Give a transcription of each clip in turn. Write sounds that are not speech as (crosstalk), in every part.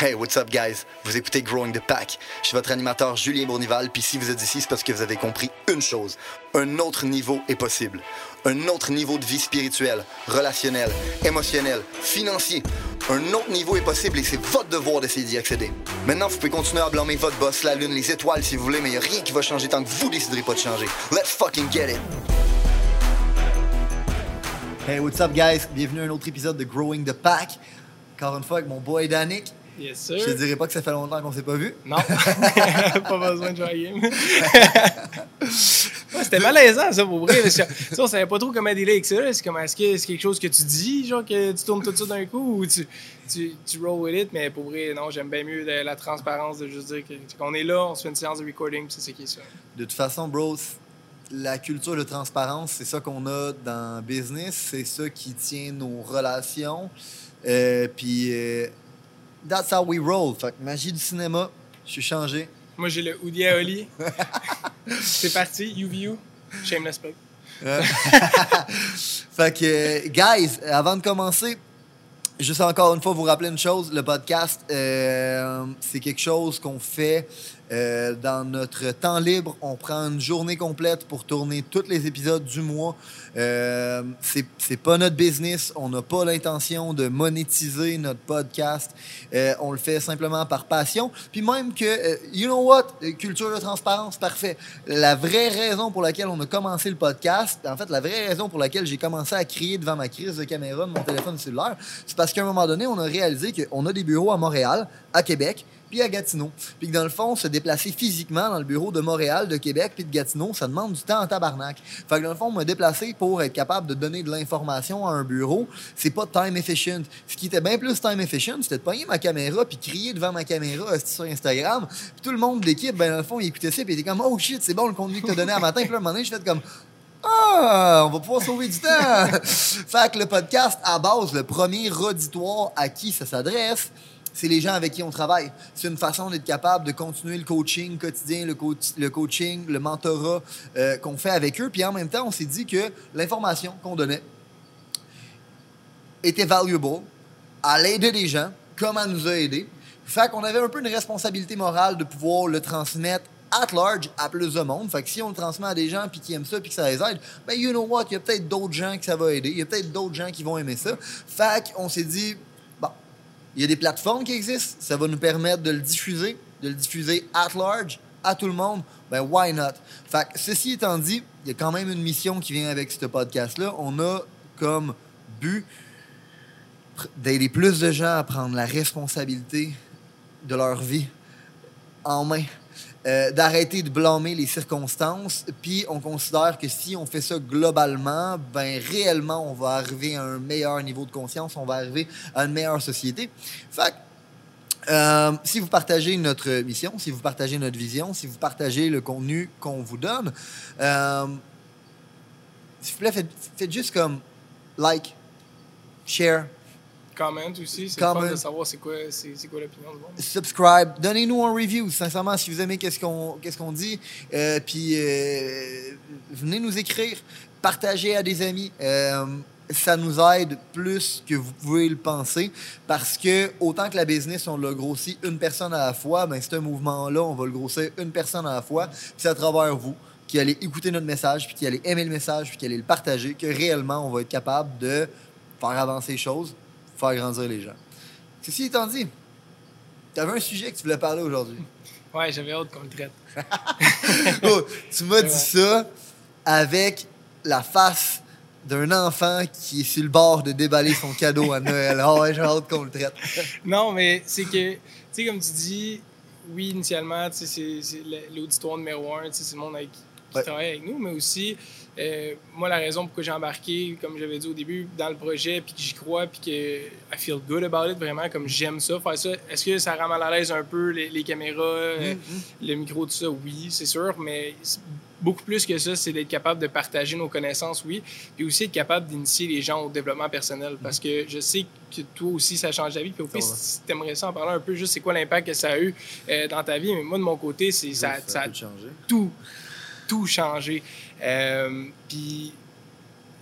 Hey, what's up, guys? Vous écoutez Growing the Pack. Je suis votre animateur Julien Bournival, puis si vous êtes ici, c'est parce que vous avez compris une chose. Un autre niveau est possible. Un autre niveau de vie spirituelle, relationnelle, émotionnelle, financier. Un autre niveau est possible et c'est votre devoir d'essayer d'y accéder. Maintenant, vous pouvez continuer à blâmer votre boss, la lune, les étoiles si vous voulez, mais il a rien qui va changer tant que vous déciderez pas de changer. Let's fucking get it! Hey, what's up, guys? Bienvenue à un autre épisode de Growing the Pack. Encore une fois avec mon boy Danick. Yes, sir. Je te dirais pas que ça fait longtemps qu'on s'est pas vu. Non, (laughs) pas besoin de jouer à game. Ouais, C'était malaisant, ça, pour vrai. Sais, on savait pas trop comment dealer avec ça. C'est est-ce que c'est quelque chose que tu dis, genre, que tu tournes tout ça d'un coup, ou tu, tu, tu roll with it, mais pour vrai, non, j'aime bien mieux la, la transparence de juste dire qu'on est là, on se fait une séance de recording, c'est ce qui est ça. De toute façon, bro, la culture de transparence, c'est ça qu'on a dans le business, c'est ça qui tient nos relations. Euh, Puis, euh, that's how we roll. Fait que magie du cinéma, je suis changé. Moi, j'ai le Hoodie à Oli. (laughs) c'est parti, UVU, shameless plug. (laughs) Fait que, guys, avant de commencer, juste encore une fois vous rappeler une chose, le podcast, euh, c'est quelque chose qu'on fait euh, dans notre temps libre. On prend une journée complète pour tourner tous les épisodes du mois. Euh, c'est pas notre business. On n'a pas l'intention de monétiser notre podcast. Euh, on le fait simplement par passion. Puis même que, euh, you know what, culture de transparence, parfait. La vraie raison pour laquelle on a commencé le podcast, en fait, la vraie raison pour laquelle j'ai commencé à crier devant ma crise de caméra de mon téléphone cellulaire, c'est parce qu'à un moment donné, on a réalisé qu'on a des bureaux à Montréal, à Québec, puis à Gatineau. Puis que dans le fond, se déplacer physiquement dans le bureau de Montréal, de Québec, puis de Gatineau, ça demande du temps en tabarnak. Fait que dans le fond, me déplacer pour être capable de donner de l'information à un bureau, c'est pas time efficient. Ce qui était bien plus time efficient, c'était de pogner ma caméra puis crier devant ma caméra hostie, sur Instagram. Puis tout le monde de l'équipe, ben dans le fond, il écoutait ça puis il était comme « Oh shit, c'est bon le contenu que t'as donné à matin. » Puis là, un moment donné, je fais comme ah, on va pouvoir sauver du temps. fait que le podcast, à base, le premier auditoire à qui ça s'adresse, c'est les gens avec qui on travaille. C'est une façon d'être capable de continuer le coaching quotidien, le, le coaching, le mentorat euh, qu'on fait avec eux. Puis en même temps, on s'est dit que l'information qu'on donnait était valuable, à l'aider des gens, comme elle nous a aidés. Fait qu'on avait un peu une responsabilité morale de pouvoir le transmettre at large à plus de monde. Fait que si on le transmet à des gens puis qui aiment ça puis que ça les aide, ben you know what, il y a peut-être d'autres gens que ça va aider, il y a peut-être d'autres gens qui vont aimer ça. Fait qu'on s'est dit il y a des plateformes qui existent, ça va nous permettre de le diffuser, de le diffuser at large à tout le monde. Ben why not? Fait que ceci étant dit, il y a quand même une mission qui vient avec ce podcast là, on a comme but d'aider plus de gens à prendre la responsabilité de leur vie en main. Euh, d'arrêter de blâmer les circonstances. Puis on considère que si on fait ça globalement, ben réellement, on va arriver à un meilleur niveau de conscience, on va arriver à une meilleure société. Fait euh, si vous partagez notre mission, si vous partagez notre vision, si vous partagez le contenu qu'on vous donne, euh, s'il vous plaît, faites juste comme like, share, Comment aussi, c'est fun de savoir c'est quoi, c'est, quoi l'opinion du monde. subscribe, donnez-nous un review, sincèrement, si vous aimez qu'est-ce qu'on qu'est-ce qu'on dit, Euh, puis euh, venez nous écrire, partagez à des amis. Euh, ça nous aide plus que vous pouvez le penser parce que autant que la business, on l'a grossi une personne à la fois, ben c'est un mouvement-là, on va le grossir une personne à la fois, c'est à travers vous qui allez écouter notre message, puis qui allez aimer le message, puis qui allez le partager, que réellement, on va être capable de faire avancer les choses, faire grandir les gens. Ceci étant dit, tu avais un sujet que tu voulais parler aujourd'hui. (laughs) Ouais, j'avais hâte qu'on le traite. (laughs) Oh, tu m'as dit ça avec la face d'un enfant qui est sur le bord de déballer son cadeau à Noël. Ah ouais, j'ai hâte qu'on le traite. (laughs) Non, mais c'est que, tu sais, comme tu dis, oui, initialement, c'est, l'auditoire numéro un, c'est le monde avec, qui Ouais. travaille avec nous, mais aussi, euh, moi, la raison pourquoi j'ai embarqué, comme j'avais dit au début, dans le projet, puis que j'y crois, puis que I feel good about it, vraiment, comme j'aime ça, faire ça. Est-ce que ça rend mal à l'aise un peu les, les caméras, euh, le micro, tout ça? Oui, c'est sûr, mais beaucoup plus que ça, c'est d'être capable de partager nos connaissances, oui, puis aussi être capable d'initier les gens au développement personnel, parce que je sais que toi aussi, ça change ta vie, puis au pire, si tu aimerais ça en parler un peu, juste c'est quoi l'impact que ça a eu euh, dans ta vie, mais moi, de mon côté, c'est ça, changer. tout, tout changé. Euh, puis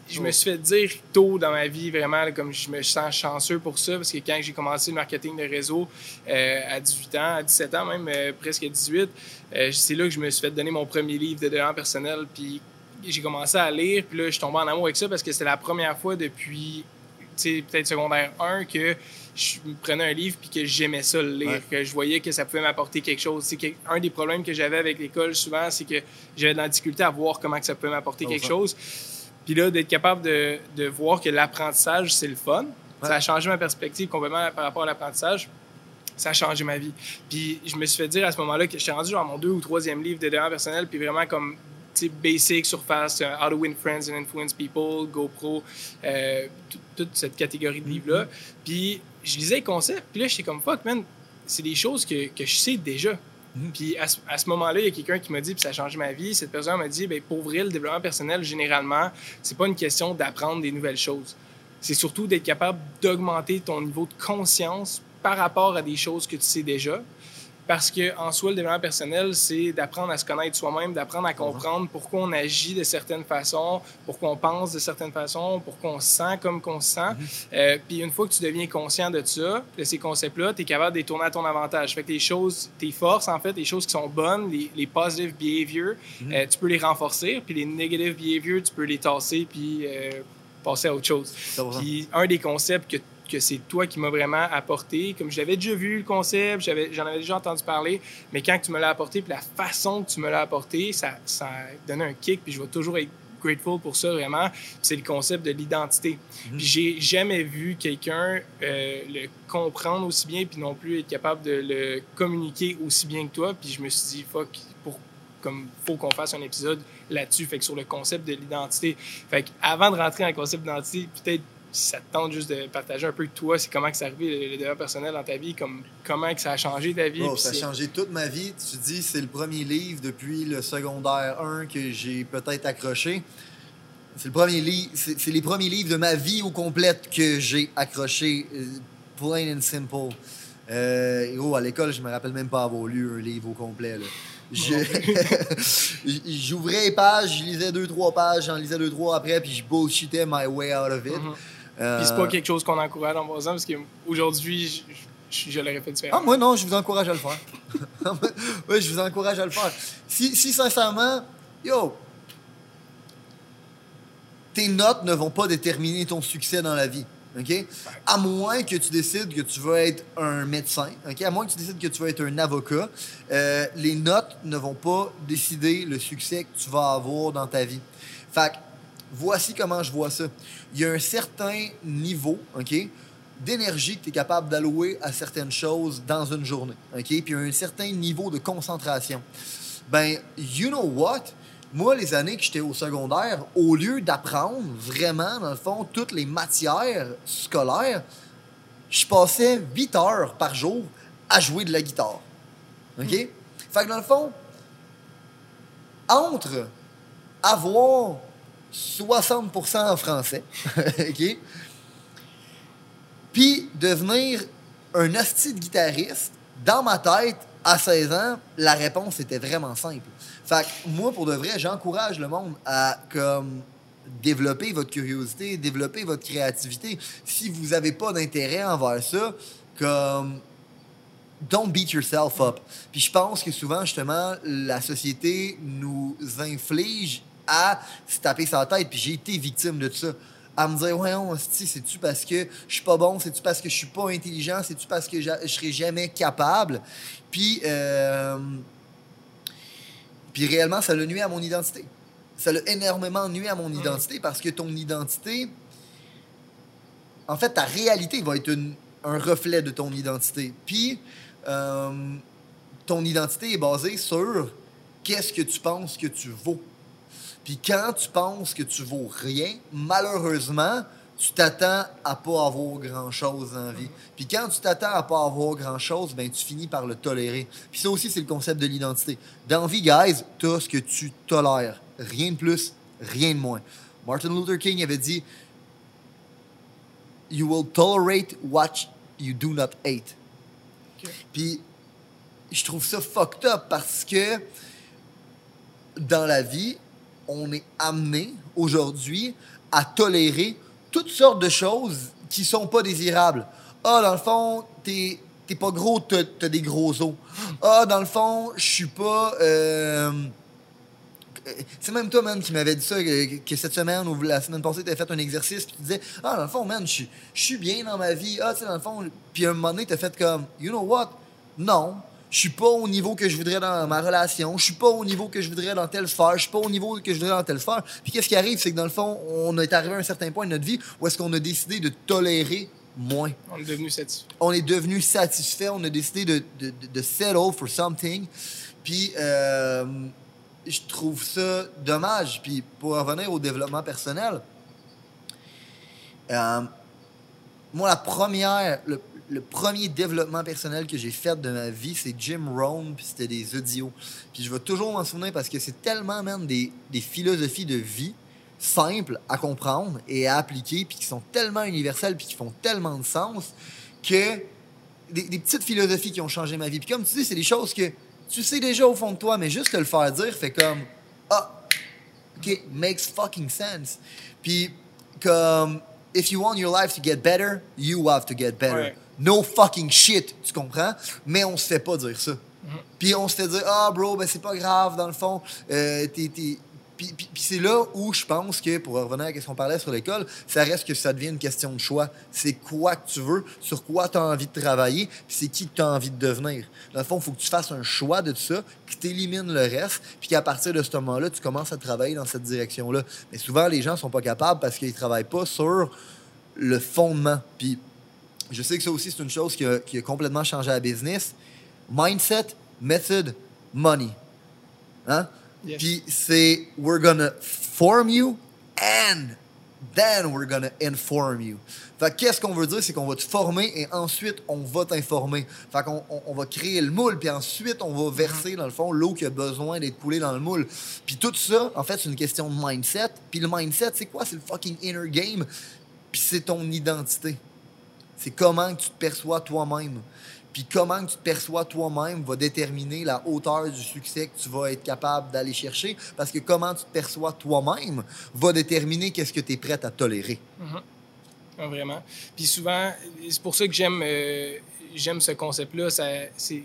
je me suis fait dire tôt dans ma vie, vraiment, là, comme je me sens chanceux pour ça, parce que quand j'ai commencé le marketing de réseau euh, à 18 ans, à 17 ans même, euh, presque 18, euh, c'est là que je me suis fait donner mon premier livre de développement personnel. Puis j'ai commencé à lire, puis là, je suis tombé en amour avec ça parce que c'était la première fois depuis, tu sais, peut-être secondaire 1 que je prenais un livre puis que j'aimais ça le lire, Ouais. que je voyais que ça pouvait m'apporter quelque chose. C'est que, un des problèmes que j'avais avec l'école souvent, c'est que j'avais de la difficulté à voir comment que ça pouvait m'apporter Oh, quelque ça. chose. Puis là, d'être capable de, de voir que l'apprentissage, c'est le fun. Ouais. Ça a changé ma perspective complètement par rapport à l'apprentissage. Ça a changé ma vie. Puis je me suis fait dire à ce moment-là que j'étais rendu genre mon deux ou troisième livre de développement personnel, puis vraiment comme basic, surface, euh, How to Win Friends and Influence People, GoPro, euh, tout- toute cette catégorie de livres-là. Puis je lisais les concepts, puis là, j'étais comme fuck, man, c'est des choses que, que je sais déjà. Mhm. Puis à ce, à ce moment-là, il y a quelqu'un qui m'a dit, puis ça a changé ma vie. Cette personne m'a dit, ben, pour vrai, le développement personnel, généralement, c'est pas une question d'apprendre des nouvelles choses. C'est surtout d'être capable d'augmenter ton niveau de conscience par rapport à des choses que tu sais déjà. Parce que en soi, le développement personnel, c'est d'apprendre à se connaître soi-même, d'apprendre à comprendre pourquoi on agit de certaines façons, pourquoi on pense de certaines façons, pourquoi on se sent comme qu'on se sent. Euh, puis une fois que tu deviens conscient de ça, de ces concepts-là, tu es capable de les tourner à ton avantage. Fait que les choses, tes forces, en fait, les choses qui sont bonnes, les, les positive behaviors, euh, tu peux les renforcer. Puis les negative behaviors, tu peux les tasser puis euh, passer à autre chose. 100%. Puis un des concepts que, que c'est toi qui m'as vraiment apporté, comme je l'avais déjà vu le concept, j'avais- j'en avais déjà entendu parler, mais quand tu me l'as apporté, puis la façon que tu me l'as apporté, ça, ça a donné un kick, puis je vais toujours être grateful pour ça vraiment. C'est le concept de l'identité. Puis j'ai jamais vu quelqu'un euh, le comprendre aussi bien, puis non plus être capable de le communiquer aussi bien que toi. Puis je me suis dit, fuck, pour comme faut qu'on fasse un épisode là-dessus, fait que sur le concept de l'identité. Fait que avant de rentrer dans le concept d'identité, peut-être ça te tente juste de partager un peu de toi, c'est comment que c'est arrivé le, le développement personnel dans ta vie, comme comment que ça a changé ta vie. Ça a changé toute ma vie. Tu dis, c'est le premier livre depuis le secondaire 1 que j'ai peut-être accroché. C'est le premier livre, c'est les premiers livres de ma vie au complète que j'ai accroché, euh, plain and simple. Euh, gros, à l'école, je me rappelle même pas avoir lu un livre au complet. là. (laughs) J'ouvrais les pages, je lisais deux, trois pages, j'en lisais deux, trois après, puis je bullshitais my way out of it. Mhm. Euh, Puis c'est pas quelque chose qu'on encourage en passant, parce qu'aujourd'hui, je, je, je l'aurais fait Ah, différemment. moi, non, je vous encourage à le faire. (laughs) oui, je vous encourage à le faire. Si, si sincèrement, yo, tes notes ne vont pas déterminer ton succès dans la vie. OK? À moins que tu décides que tu veux être un médecin, OK? À moins que tu décides que tu veux être un avocat, euh, les notes ne vont pas décider le succès que tu vas avoir dans ta vie. Fait que, voici comment je vois ça. Il y a un certain niveau, OK? d'énergie que tu es capable d'allouer à certaines choses dans une journée. OK? Puis il y a un certain niveau de concentration. Ben, you know what? Moi, les années que j'étais au secondaire, au lieu d'apprendre vraiment, dans le fond, toutes les matières scolaires, je passais 8 heures par jour à jouer de la guitare. OK? Fait que dans le fond, entre avoir 60% en français? (laughs) Puis devenir un hostie guitariste, dans ma tête, à 16 ans, la réponse était vraiment simple. Fait que moi, pour de vrai, j'encourage le monde à comme développer votre curiosité, développer votre créativité. Si vous n'avez pas d'intérêt envers ça, comme don't beat yourself up. Puis je pense que souvent, justement, la société nous inflige à se taper sa tête. Puis j'ai été victime de ça. À me dire, ouais, on, c'est-tu parce que je suis pas bon? C'est-tu parce que je suis pas intelligent? C'est-tu parce que je serai jamais capable? Puis, euh, puis réellement, ça l'a nuit à mon identité. Ça l'a énormément nuit à mon identité parce que ton identité, en fait, ta réalité va être une- un reflet de ton identité. Puis, euh, ton identité est basée sur qu'est-ce que tu penses que tu vaux. Puis quand tu penses que tu vaux rien, malheureusement, tu t'attends à pas avoir grand-chose la vie. Puis quand tu t'attends à pas avoir grand-chose, ben tu finis par le tolérer. Puis ça aussi, c'est le concept de l'identité. Dans vie, guys, t'as ce que tu tolères. Rien de plus, rien de moins. Martin Luther King avait dit « You will tolerate what you do not hate ». Puis je trouve ça fucked up parce que dans la vie, on est amené aujourd'hui à tolérer toutes sortes de choses qui sont pas désirables. Ah, dans le fond, t'es t'es pas gros, t'as t'as des gros os. Ah, dans le fond, je suis pas. euh, c'est même toi, man, qui m'avait dit ça, que, cette semaine ou la semaine passée, tu fait un exercice, puis tu disais, ah, dans le fond, man, je suis- bien dans ma vie. Ah, tu sais, dans le fond, puis à un moment donné, tu fait comme, you know what? Non, je suis pas au niveau que je voudrais dans ma relation, je suis pas au niveau que je voudrais dans telle sphère, je suis pas au niveau que je voudrais dans telle sphère. Puis qu'est-ce qui arrive, c'est que dans le fond, on est arrivé à un certain point de notre vie où est-ce qu'on a décidé de tolérer moins On est devenu satisfait. on est devenu satisfait, on a décidé de, de, de- settle for something. Puis, euh, je trouve ça dommage. Puis, pour revenir au développement personnel, euh, moi, la première, le, le premier développement personnel que j'ai fait de ma vie, c'est Jim Rohn, puis c'était des audios. Puis, je vais toujours m'en souvenir parce que c'est tellement, même des, des philosophies de vie simples à comprendre et à appliquer, puis qui sont tellement universelles, puis qui font tellement de sens que des, petites philosophies qui ont changé ma vie. Puis comme tu dis, c'est des choses que tu sais déjà au fond de toi, mais juste te le faire dire fait comme Ah, OK, makes fucking sense. Puis comme If you want your life to get better, you have to get better. No fucking shit, tu comprends? Mais on se fait pas dire ça. Puis on se fait dire Ah, bro, ben c'est pas grave, dans le fond. Euh, t'es- Puis, c'est là où je pense que, pour revenir à ce qu'on parlait sur l'école, ça reste que ça devient une question de choix. C'est quoi que tu veux, sur quoi tu as envie de travailler, puis c'est qui que tu as envie de devenir. Dans le fond, il faut que tu fasses un choix de ça, que tu élimines le reste, puis qu'à partir de ce moment-là, tu commences à travailler dans cette direction-là. Mais souvent, les gens sont pas capables parce qu'ils travaillent pas sur le fondement. Puis je sais que ça aussi, c'est une chose qui a, qui a complètement changé la business. Mindset, method, money. Hein? Yes. Puis c'est we're gonna form you and then we're gonna inform you. Fait que qu'est-ce qu'on veut dire, c'est qu'on va te former et ensuite on va t'informer. Fait qu'on on, on va créer le moule, puis ensuite on va verser dans le fond l'eau qui a besoin d'être coulée dans le moule. Puis tout ça, en fait, c'est une question de mindset. Puis le mindset, c'est quoi? C'est le fucking inner game. Puis c'est ton identité. C'est comment que tu te perçois toi-même. Puis comment que tu te perçois toi-même va déterminer la hauteur du succès que tu vas être capable d'aller chercher. Parce que comment tu te perçois toi-même va déterminer qu'est-ce que tu es prêt à tolérer. Ah, vraiment. Puis souvent, c'est pour ça que j'aime euh, j'aime ce concept-là. C'est,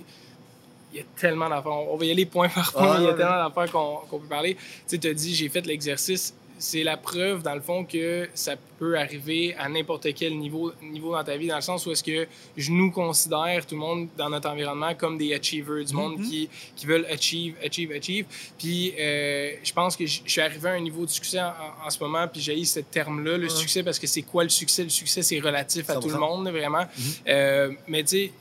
il y a tellement d'affaires. On va y aller point par point. Ah, il y a tellement d'affaires qu'on, qu'on peut parler. Tu sais, tu as dit, j'ai fait l'exercice. C'est la preuve, dans le fond, que ça peut arriver à n'importe quel niveau, niveau dans ta vie, dans le sens où est-ce que je nous considère, tout le monde dans notre environnement, comme des achievers, du monde Mhm. qui, qui veulent achieve, achieve, achieve. Puis euh, je pense que je suis arrivé à un niveau de succès en, ce moment, puis j'ai ce terme-là, le Ouais. succès, parce que c'est quoi le succès? Le succès, c'est relatif à tout le 100%. monde, vraiment. Mhm. Euh, mais tu sais,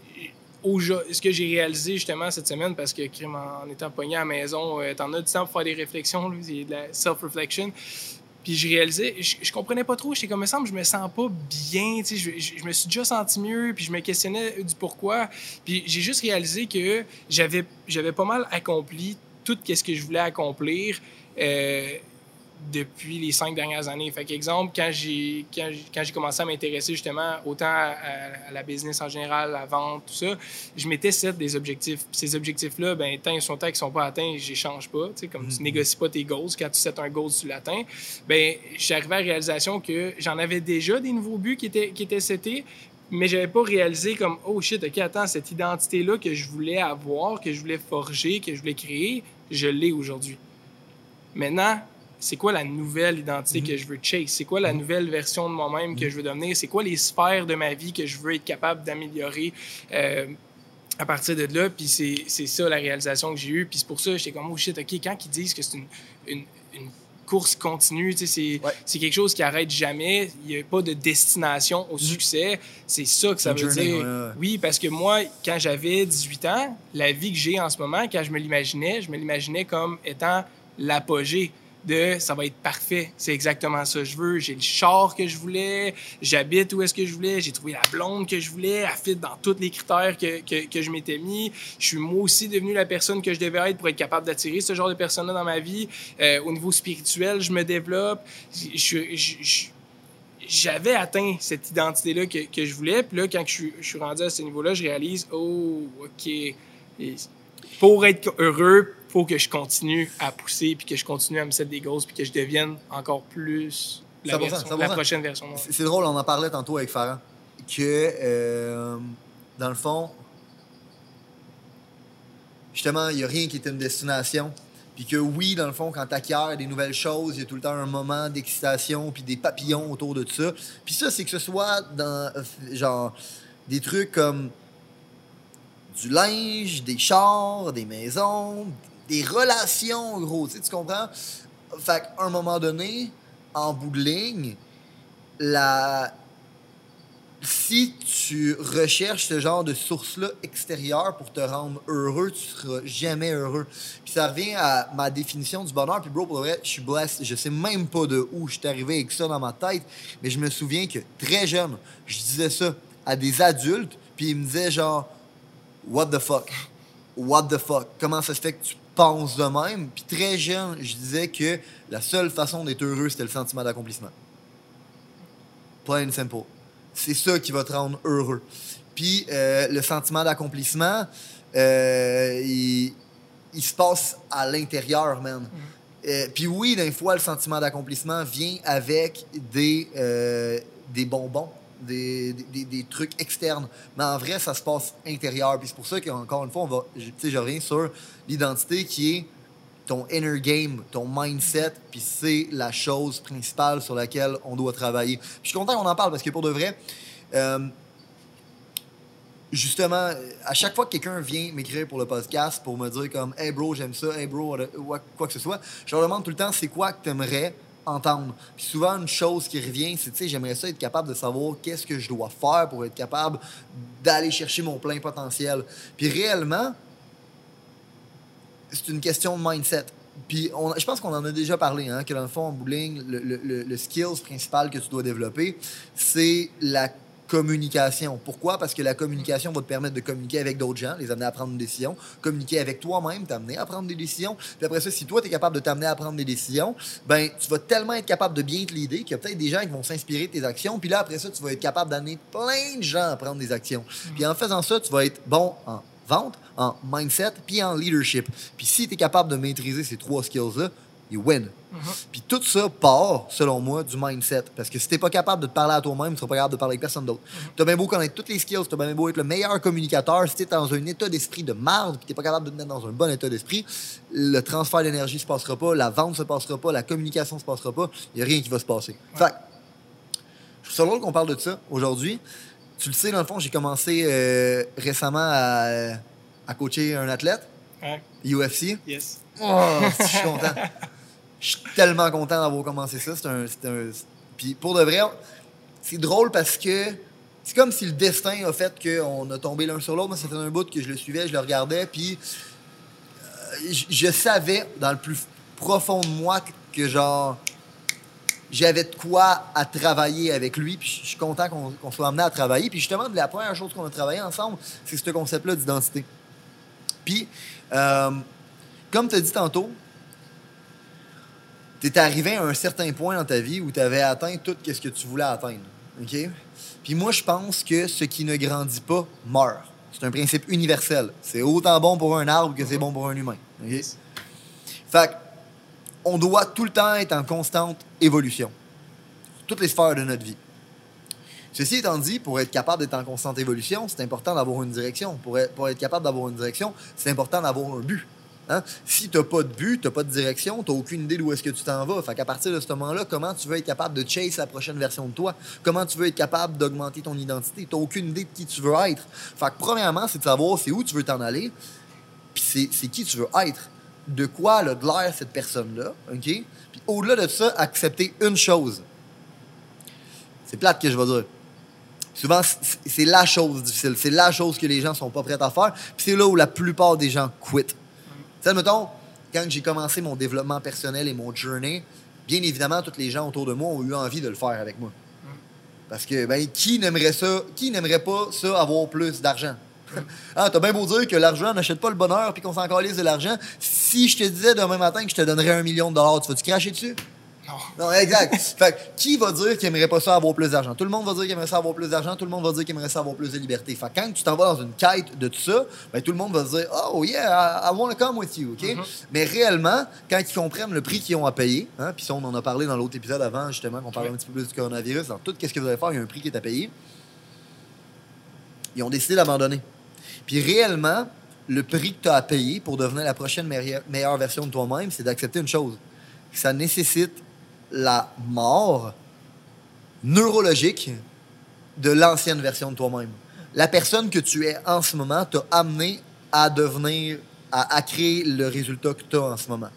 ce que j'ai réalisé justement cette semaine, parce que crime, en, étant pogné à la maison, euh, t'en as du temps pour faire des réflexions, c'est de la self-reflection. Puis je réalisais, je, je comprenais pas trop, j'étais comme, il me semble, je me sens pas bien, tu sais, je me suis déjà senti mieux, puis je me questionnais du pourquoi. Puis j'ai juste réalisé que j'avais, j'avais pas mal accompli tout ce que je voulais accomplir euh, depuis les cinq dernières années. Fait qu'exemple, quand j'ai, quand, j'ai- quand j'ai commencé à m'intéresser justement autant à, à- à la business en général, à la vente, tout ça, je m'étais set des objectifs. Puis ces objectifs-là, ben, tant ils sont tant qu'ils sont pas atteints, je les change pas. Tu sais, comme tu Mhm. négocies pas tes goals, quand tu set un goal, tu l'atteins. Ben, arrivé à la réalisation que j'en avais déjà des nouveaux buts qui étaient, qui étaient setés, mais j'avais pas réalisé comme, oh shit, ok, attends, cette identité-là que je voulais avoir, que je voulais forger, que je voulais créer, je l'ai aujourd'hui. Maintenant, c'est quoi la nouvelle identité Mhm. que je veux chase? C'est quoi la nouvelle version de moi-même que je veux devenir? C'est quoi les sphères de ma vie que je veux être capable d'améliorer euh, à partir de là? Puis c'est ça la réalisation que j'ai eue. Puis c'est pour ça que j'étais comme, oh shit, OK, quand ils disent que c'est une, une, une course continue, c'est Ouais. quelque chose qui arrête jamais. Il n'y a pas de destination au succès. C'est ça que ça veut journey, dire. ouais, ouais. Oui, parce que moi, quand j'avais 18 ans, la vie que j'ai en ce moment, quand je me l'imaginais, je me l'imaginais comme étant l'apogée de ça va être parfait. C'est exactement ça que je veux. J'ai le char que je voulais, j'habite où est-ce que je voulais, j'ai trouvé la blonde que je voulais, elle fit dans tous les critères que, que, que je m'étais mis. Je suis moi aussi devenu la personne que je devais être pour être capable d'attirer ce genre de personnes-là dans ma vie. Euh, au niveau spirituel, je me développe. Je, je- je- j'avais atteint cette identité-là que, que je voulais. Puis là, quand je je suis rendu à ce niveau-là, je réalise, oh, OK. Et pour être heureux, faut que je continue à pousser, puis que je continue à me mettre des goals, puis que je devienne encore plus la, 100%, version- la 100%. prochaine version. C'est drôle, on en parlait tantôt avec Farah, que euh, dans le fond, justement, il n'y a rien qui est une destination. Puis que oui, dans le fond, quand tu acquiers des nouvelles choses, il y a tout le temps un moment d'excitation, puis des papillons autour de tout ça. Puis ça, c'est que ce soit dans, euh, genre, des trucs comme du linge, des chars, des maisons, des relations, gros. Tu comprends? Fait qu'à un moment donné, en bout de ligne, la... si tu recherches ce genre de source-là extérieure pour te rendre heureux, tu seras jamais heureux. Puis ça revient à ma définition du bonheur. Puis bro, pour vrai, je suis blessé. Je sais même pas de où je suis arrivé avec ça dans ma tête, mais je me souviens que très jeune, je disais ça à des adultes, puis ils me disaient genre, what the fuck? What the fuck? Comment ça se fait que tu penses de même? Puis très jeune, je disais que la seule façon d'être heureux, c'était le sentiment d'accomplissement. Plain and simple. C'est ça qui va te rendre heureux. Puis euh, le sentiment d'accomplissement, euh, il, il se passe à l'intérieur, man. Euh, Puis oui, des fois, le sentiment d'accomplissement vient avec des, des bonbons, des, des- trucs externes. Mais en vrai, ça se passe intérieur. Puis c'est pour ça qu'encore une fois, on va, je- reviens sur l'identité qui est ton inner game, ton mindset, puis c'est la chose principale sur laquelle on doit travailler. Puis je suis content qu'on en parle parce que pour de vrai, euh, justement, à chaque fois que quelqu'un vient m'écrire pour le podcast pour me dire comme Hey bro, j'aime ça, hey bro, quoi que ce soit, je leur demande tout le temps c'est quoi que tu aimerais entendre. Puis souvent, une chose qui revient, c'est, tu sais, j'aimerais ça être capable de savoir qu'est-ce que je dois faire pour être capable d'aller chercher mon plein potentiel. Puis réellement, c'est une question de mindset. Puis je pense qu'on en a déjà parlé, hein, que dans le fond, en ligne, le, le, le- le principal que tu dois développer, c'est la communication. Pourquoi? Parce que la communication va te permettre de communiquer avec d'autres gens, les amener à prendre une décision, communiquer avec toi-même, t'amener à prendre des décisions. Puis après ça, si toi, tu es capable de t'amener à prendre des décisions, ben tu vas tellement être capable de bien te l'idée qu'il y a peut-être des gens qui vont s'inspirer de tes actions. Puis là, après ça, tu vas être capable d'amener plein de gens à prendre des actions. Puis en faisant ça, tu vas être bon en vente, en mindset, puis en leadership. Puis si tu es capable de maîtriser ces trois skills-là, you win. Puis tout ça part, selon moi, du mindset. Parce que si t'es pas capable de te parler à toi-même, tu seras pas capable de parler avec personne d'autre. T'as bien beau connaître toutes les skills, t'as bien beau être le meilleur communicateur, si t'es dans un état d'esprit de marde, puis t'es pas capable de te mettre dans un bon état d'esprit, le transfert d'énergie se passera pas, la vente se passera pas, la communication se passera pas, y a rien qui va se passer. Fait que, je trouve ça drôle qu'on parle de ça aujourd'hui. Tu le sais, dans le fond, j'ai commencé euh, récemment à, à coacher un athlète, Ouais. UFC. Yes. Oh, je suis content. (laughs) Je suis tellement content d'avoir commencé ça. C'est un, un- Puis pour de vrai, c'est drôle parce que c'est comme si le destin a fait qu'on a tombé l'un sur l'autre. Moi, ça fait un bout que je le suivais, je le regardais, puis euh, je, savais dans le plus profond de moi que, genre j'avais de quoi à travailler avec lui, puis je suis content qu'on qu'on soit amené à travailler. Puis justement, la première chose qu'on a travaillé ensemble, c'est ce concept-là d'identité. Puis, euh, comme tu as dit tantôt, tu es arrivé à un certain point dans ta vie où tu avais atteint tout ce que tu voulais atteindre. OK? Puis moi, je pense que ce qui ne grandit pas meurt. C'est un principe universel. C'est autant bon pour un arbre que c'est bon pour un humain. OK? Fait on doit tout le temps être en constante évolution. Toutes les sphères de notre vie. Ceci étant dit, pour être capable d'être en constante évolution, c'est important d'avoir une direction. Pour être capable d'avoir une direction, c'est important d'avoir un but. Hein? Si tu n'as pas de but, tu n'as pas de direction, tu n'as aucune idée d'où est-ce que tu t'en vas. Fait partir de ce moment-là, comment tu veux être capable de chase la prochaine version de toi? Comment tu veux être capable d'augmenter ton identité? Tu n'as aucune idée de qui tu veux être. Fait que premièrement, c'est de savoir c'est où tu veux t'en aller, puis c'est, qui tu veux être. De quoi a de l'air cette personne-là? Puis au-delà de ça, accepter une chose. C'est plate que je vais dire. Souvent, c'est la chose difficile. C'est la chose que les gens sont pas prêts à faire. Puis c'est là où la plupart des gens quittent. Tu sais, mettons, quand j'ai commencé mon développement personnel et mon journey, bien évidemment, tous les gens autour de moi ont eu envie de le faire avec moi. Parce que, ben, qui n'aimerait ça, qui n'aimerait pas ça avoir plus d'argent? (laughs) ah, t'as bien beau dire que l'argent n'achète pas le bonheur puis qu'on s'en calisse de l'argent. Si je te disais demain matin que je te donnerais un million de dollars, tu vas-tu cracher dessus? Non, exact. (laughs) fait que, qui va dire qu'il aimerait pas ça avoir plus d'argent? Tout le monde va dire qu'il aimerait ça avoir plus d'argent, tout le monde va dire qu'il aimerait ça avoir plus de liberté. Fait que quand tu t'en vas dans une quête de tout ça, ben, tout le monde va se dire Oh yeah, I, I want to come with you, OK? Mhm. Mais réellement, quand ils comprennent le prix qu'ils ont à payer, hein, puis ça, on en a parlé dans l'autre épisode avant, justement, qu'on parlait un petit peu plus du coronavirus, dans tout ce que vous allez faire, il y a un prix qui est à payer. Ils ont décidé d'abandonner. Puis réellement, le prix que tu as à payer pour devenir la prochaine meilleure, meilleure version de toi-même, c'est d'accepter une chose. Ça nécessite la mort neurologique de l'ancienne version de toi-même. La personne que tu es en ce moment t'a amené à devenir, à, à créer le résultat que tu as en ce moment.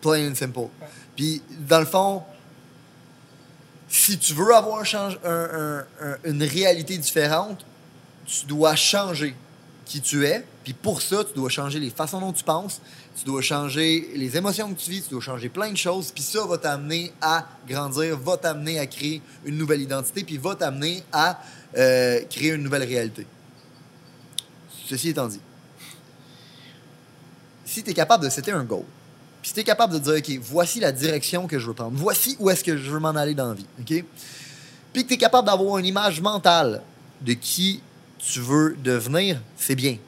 Plain and simple. Puis, dans le fond, si tu veux avoir un une réalité différente, tu dois changer qui tu es. Puis pour ça, tu dois changer les façons dont tu penses, tu dois changer les émotions que tu vis, tu dois changer plein de choses. Puis ça va t'amener à grandir, va t'amener à créer une nouvelle identité, puis va t'amener à euh, créer une nouvelle réalité. Ceci étant dit, si tu es capable de setter un goal, puis si tu es capable de dire, OK, voici la direction que je veux prendre, voici où est-ce que je veux m'en aller dans la vie, OK? Puis que tu es capable d'avoir une image mentale de qui tu veux devenir, c'est bien.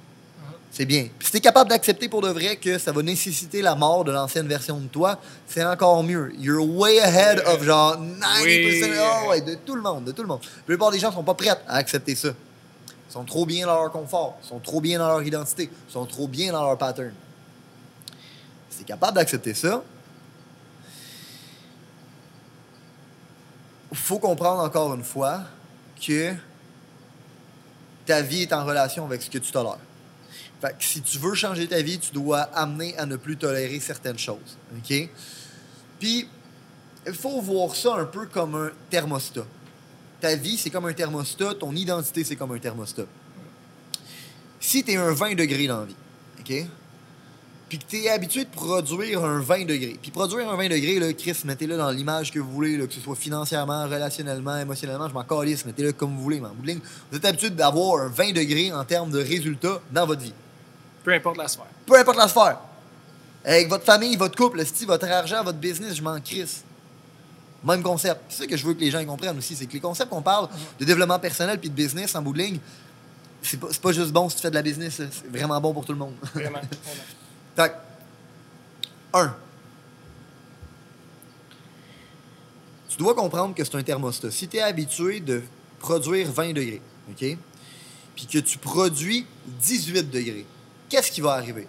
C'est bien. Puis si tu es capable d'accepter pour de vrai que ça va nécessiter la mort de l'ancienne version de toi, c'est encore mieux. You're way ahead of genre 90% Oui. oh ouais, de tout le monde, de tout le monde. La plupart des gens sont pas prêts à accepter ça. Ils sont trop bien dans leur confort, ils sont trop bien dans leur identité, ils sont trop bien dans leur pattern. Si tu es capable d'accepter ça, il faut comprendre encore une fois que ta vie est en relation avec ce que tu tolères. Fait que si tu veux changer ta vie, tu dois amener à ne plus tolérer certaines choses. Puis, il faut voir ça un peu comme un thermostat. Ta vie, c'est comme un thermostat. Ton identité, c'est comme un thermostat. Si tu es un 20 degrés dans la vie? Puis que tu es habitué de produire un 20 degrés. Puis produire un 20 degrés, là, Chris, mettez-le dans l'image que vous voulez, là, que ce soit financièrement, relationnellement, émotionnellement, je m'en calisse, mettez-le comme vous voulez. Mais en bout de ligne, vous êtes habitué d'avoir un 20 degrés en termes de résultats dans votre vie. Peu importe la sphère. Peu importe la sphère. Avec votre famille, votre couple, style, votre argent, votre business, je m'en crisse. Même concept. C'est ça que je veux que les gens comprennent aussi. C'est que les concepts qu'on parle de développement personnel puis de business en bout de ligne, c'est pas, pas juste bon si tu fais de la business. C'est vraiment bon pour tout le monde. Vraiment. (laughs) vraiment. Que, un, tu dois comprendre que c'est un thermostat. Si tu es habitué de produire 20 degrés, OK? Puis que tu produis 18 degrés, qu'est-ce qui va arriver?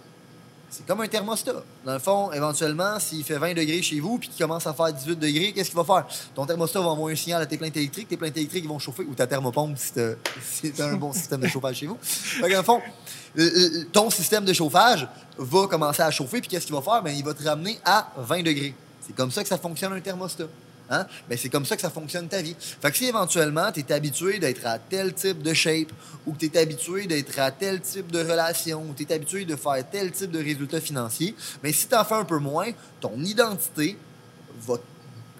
C'est comme un thermostat. Dans le fond, éventuellement, s'il fait 20 degrés chez vous puis qu'il commence à faire 18 degrés, qu'est-ce qu'il va faire? Ton thermostat va envoyer un signal à tes plaintes électriques, tes plaintes électriques vont chauffer, ou ta thermopompe si t'as (laughs) un bon système de chauffage chez vous. Que, dans le fond, ton système de chauffage va commencer à chauffer, puis qu'est-ce qu'il va faire? Ben, il va te ramener à 20 degrés. C'est comme ça que ça fonctionne un thermostat. Hein? Ben, c'est comme ça que ça fonctionne ta vie. Fait que si éventuellement tu es habitué d'être à tel type de shape, ou que tu es habitué d'être à tel type de relation, ou tu es habitué de faire tel type de résultats financiers, mais si tu en fais un peu moins, ton identité va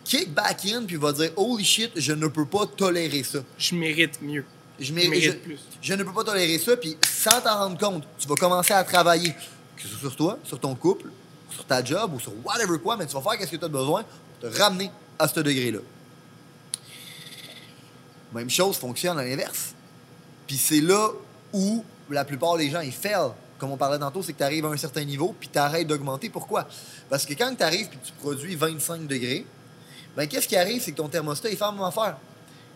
kick back in puis va dire Holy shit, je ne peux pas tolérer ça. Je mérite mieux. Je, Je mérite- je- plus. je ne peux pas tolérer ça, puis sans t'en rendre compte, tu vas commencer à travailler, que ce soit sur toi, sur ton couple, sur ta job ou sur whatever quoi, mais tu vas faire ce que tu as besoin pour te ramener à ce degré-là. Même chose fonctionne à l'inverse. Puis c'est là où la plupart des gens, ils. Comme on parlait tantôt, c'est que tu arrives à un certain niveau, puis tu arrêtes d'augmenter. Pourquoi? Parce que quand tu arrives que tu produis 25 degrés, ben, qu'est-ce qui arrive? C'est que ton thermostat, il fait la même affaire.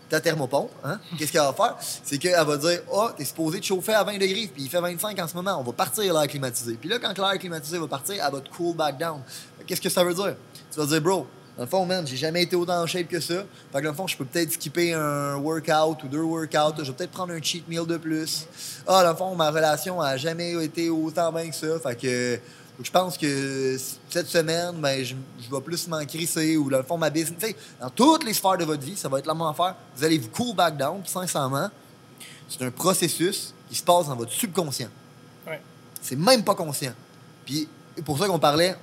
Ta thermopompe, hein? qu'est-ce qu'elle va faire? C'est qu'elle va dire Ah, t'es supposé te chauffer à 20 degrés, puis il fait 25 en ce moment, on va partir l'air climatisé. Puis là, quand l'air climatisé va partir, elle va te cool back down. Qu'est-ce que ça veut dire? Tu vas dire, bro, dans le fond, man, j'ai jamais été autant en shape que ça. Fait que dans le fond, je peux peut-être skipper un workout ou deux workouts. Je vais peut-être prendre un cheat meal de plus. Ah, dans le fond, ma relation a jamais été autant bien que ça. Fait que je pense que cette semaine, ben, je, je vais plus m'en crisser ou dans le fond, ma business. Dans toutes les sphères de votre vie, ça va être la même affaire. Vous allez vous cool back down, puis sincèrement. C'est un processus qui se passe dans votre subconscient. Ouais. C'est même pas conscient. Puis c'est pour ça qu'on parlait,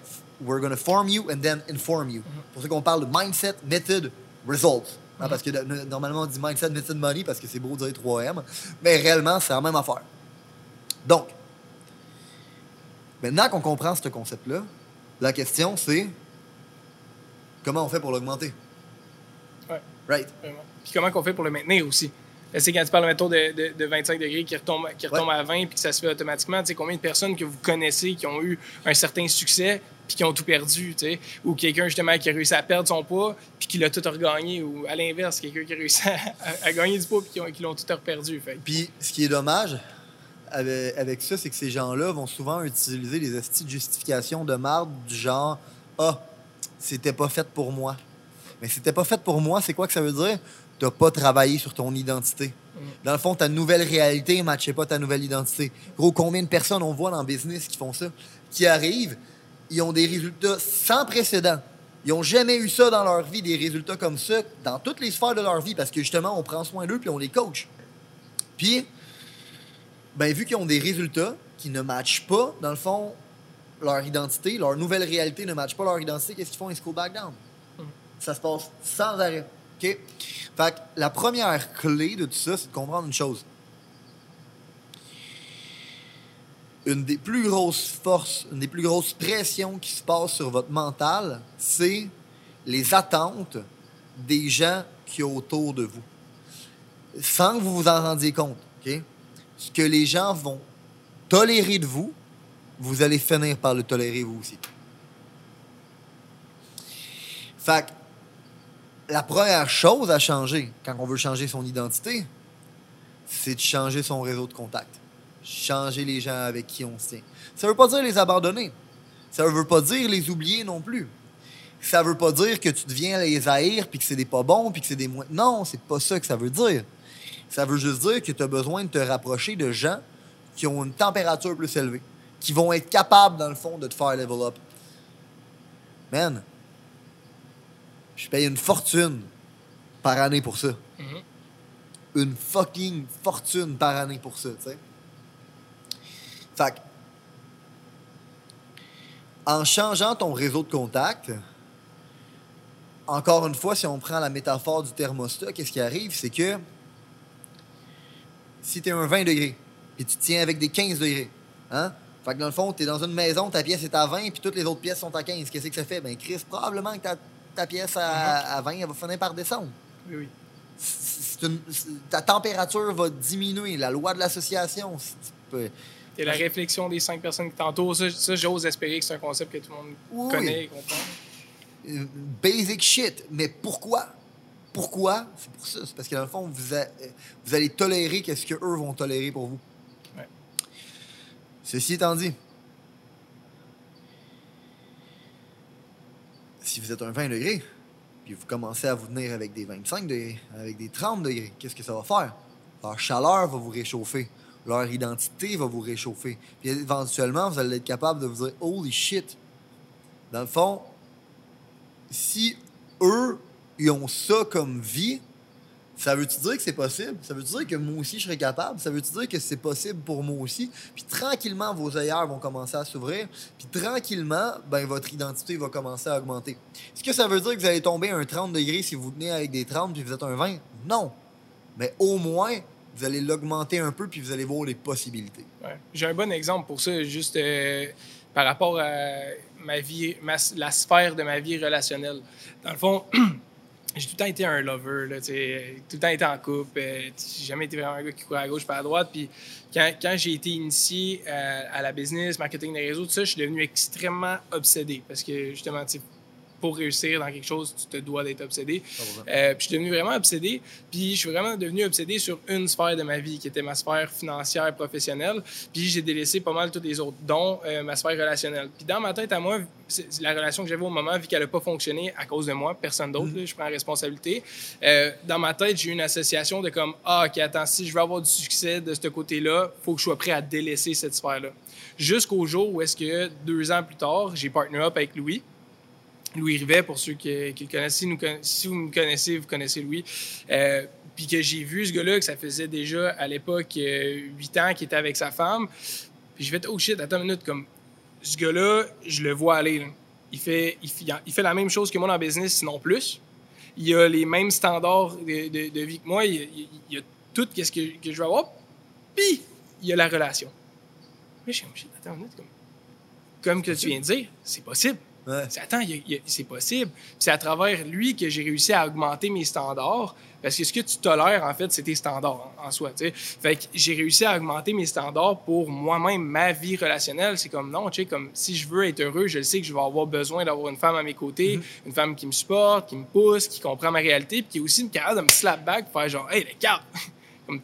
we're going to form you and then inform you. C'est pour ça qu'on parle de mindset, method, results. Hein, Parce que normalement, on dit mindset, method, money parce que c'est beau de dire 3M. Mais réellement, c'est la même affaire. Donc, maintenant qu'on comprend ce concept-là, la question c'est comment on fait pour l'augmenter? Ouais. Right? Vraiment. Puis comment qu'on fait pour le maintenir aussi? C'est quand tu parles, mettons, de, de, de 25 degrés qui retombe, qui retombe Ouais. à 20 puis que ça se fait automatiquement, tu sais, combien de personnes que vous connaissez qui ont eu un certain succès puis qui ont tout perdu, tu sais? Ou quelqu'un, justement, qui a réussi à perdre son poids puis qui l'a tout regagné. Ou à l'inverse, quelqu'un qui a réussi à, gagner du poids puis qui, qui l'ont tout reperdu. Fait Puis, ce qui est dommage avec, avec ça, c'est que ces gens-là vont souvent utiliser des astuces de justification de marde du genre Ah, c'était pas fait pour moi. Mais c'était pas fait pour moi, c'est quoi que ça veut dire? T'as pas travaillé sur ton identité. Dans le fond, ta nouvelle réalité ne matchait pas ta nouvelle identité. Gros, combien de personnes on voit dans le business qui font ça? Qui arrivent, ils ont des résultats sans précédent. Ils n'ont jamais eu ça dans leur vie, des résultats comme ça, dans toutes les sphères de leur vie, parce que justement, on prend soin d'eux puis on les coach. Puis, ben, vu qu'ils ont des résultats qui ne matchent pas, dans le fond, leur identité, leur nouvelle réalité ne matche pas leur identité, qu'est-ce qu'ils font? Ils se back down. Ça se passe sans arrêt. OK? Fait que la première clé de tout ça, c'est de comprendre une chose. Une des plus grosses forces, une des plus grosses pressions qui se passe sur votre mental, c'est les attentes des gens qui sont autour de vous. Sans que vous vous en rendiez compte? Ce que les gens vont tolérer de vous, vous allez finir par le tolérer vous aussi. Fait que la première chose à changer quand on veut changer son identité, c'est de changer son réseau de contact. Changer les gens avec qui on se tient. Ça veut pas dire les abandonner. Ça veut pas dire les oublier non plus. Ça veut pas dire que tu deviens les haïr puis que c'est des pas bons puis que c'est des moins. Non, c'est pas ça que ça veut dire. Ça veut juste dire que tu as besoin de te rapprocher de gens qui ont une température plus élevée, qui vont être capables, dans le fond, de te faire level up. Man, je paye une fortune par année pour ça. Mhm. Une fucking fortune par année pour ça, tu sais. Fait que, en changeant ton réseau de contacts, encore une fois, si on prend la métaphore du thermostat, qu'est-ce qui arrive? C'est que si tu es un 20 degrés, puis tu tiens avec des 15 degrés, hein? Fait que dans le fond, tu es dans une maison, ta pièce est à 20, puis toutes les autres pièces sont à 15. Qu'est-ce que ça fait? Ben, Chris, probablement que ta, ta pièce à, à 20, elle va finir par descendre. Oui, oui. Une- ta température va diminuer. La loi de l'association. Et la réflexion des cinq personnes qui t'entourent, ça, ça, j'ose espérer que c'est un concept que tout le monde Oui. connaît et comprend. euh, Basic shit. Mais pourquoi? Pourquoi? C'est pour ça. C'est parce que dans le fond, vous, a- vous allez tolérer qu'est-ce qu'eux vont tolérer pour vous. Ouais. Ceci étant dit, si vous êtes un 20 degrés, puis vous commencez à vous tenir avec des 25 degrés, avec des 30 degrés, qu'est-ce que ça va faire? Leur chaleur va vous réchauffer. Leur identité va vous réchauffer. Puis éventuellement, vous allez être capable de vous dire Holy shit! Dans le fond, si eux, ils ont ça comme vie, ça veut-tu dire que c'est possible? Ça veut-tu dire que moi aussi, je serais capable? Ça veut-tu dire que c'est possible pour moi aussi? Puis tranquillement, vos œillères vont commencer à s'ouvrir. Puis tranquillement, ben, votre identité va commencer à augmenter. Est-ce que ça veut dire que vous allez tomber à un 30 degrés si vous tenez avec des 30 puis vous êtes un 20? Non. Mais au moins, vous allez l'augmenter un peu puis vous allez voir les possibilités. J'ai un bon exemple pour ça, juste euh, par rapport à ma vie, la sphère de ma vie relationnelle. Dans le fond, (clears throat) j'ai tout le temps été un lover, là, tout le temps été en couple. euh, j'ai jamais été vraiment un gars qui courait à gauche pas à droite. Puis quand, quand j'ai été initié euh, à la business, marketing des réseaux, tout ça, je suis devenu extrêmement obsédé parce que justement, tu sais, pour réussir dans quelque chose, tu te dois d'être obsédé. Euh, puis je suis devenu vraiment obsédé. Puis je suis vraiment devenu obsédé sur une sphère de ma vie, qui était ma sphère financière professionnelle. Puis j'ai délaissé pas mal toutes les autres, dont euh, ma sphère relationnelle. Puis dans ma tête à moi, la relation que j'avais au moment, vu qu'elle n'a pas fonctionné à cause de moi, personne d'autre, là, je prends la responsabilité. Euh, dans ma tête, j'ai eu une association de comme, ah, OK, attends, si je veux avoir du succès de ce côté-là, faut que je sois prêt à délaisser cette sphère-là. Jusqu'au jour où est-ce que deux ans plus tard, j'ai partner up avec Louis. Louis Rivet, pour ceux qui, qui le connaissent. Si, nous si vous me connaissez, vous connaissez Louis. Euh, puis que j'ai vu ce gars-là, que ça faisait déjà à l'époque euh, huit ans qu'il était avec sa femme. Puis j'ai fait, oh shit, attends une minute, comme ce gars-là, je le vois aller. là. Il, fait, il, fait, il fait la même chose que moi dans le business, sinon plus. Il a les mêmes standards de, de- de vie que moi. Il, il- il a tout ce que, que je veux avoir. Puis, il y a la relation. Mais je suis comme, shit, attends une minute, comme, comme que tu viens de dire, c'est possible. Ouais. Attends, c'est possible. C'est à travers lui que j'ai réussi à augmenter mes standards. Parce que ce que tu tolères, en fait, c'est tes standards en, en soi. tu sais. Fait que j'ai réussi à augmenter mes standards pour moi-même, ma vie relationnelle. C'est comme non, tu sais, comme si je veux être heureux, je le sais que je vais avoir besoin d'avoir une femme à mes côtés, une femme qui me supporte, qui me pousse, qui comprend ma réalité, puis qui est aussi capable de me slap back, faire genre, hey, le cap! (laughs) Comme,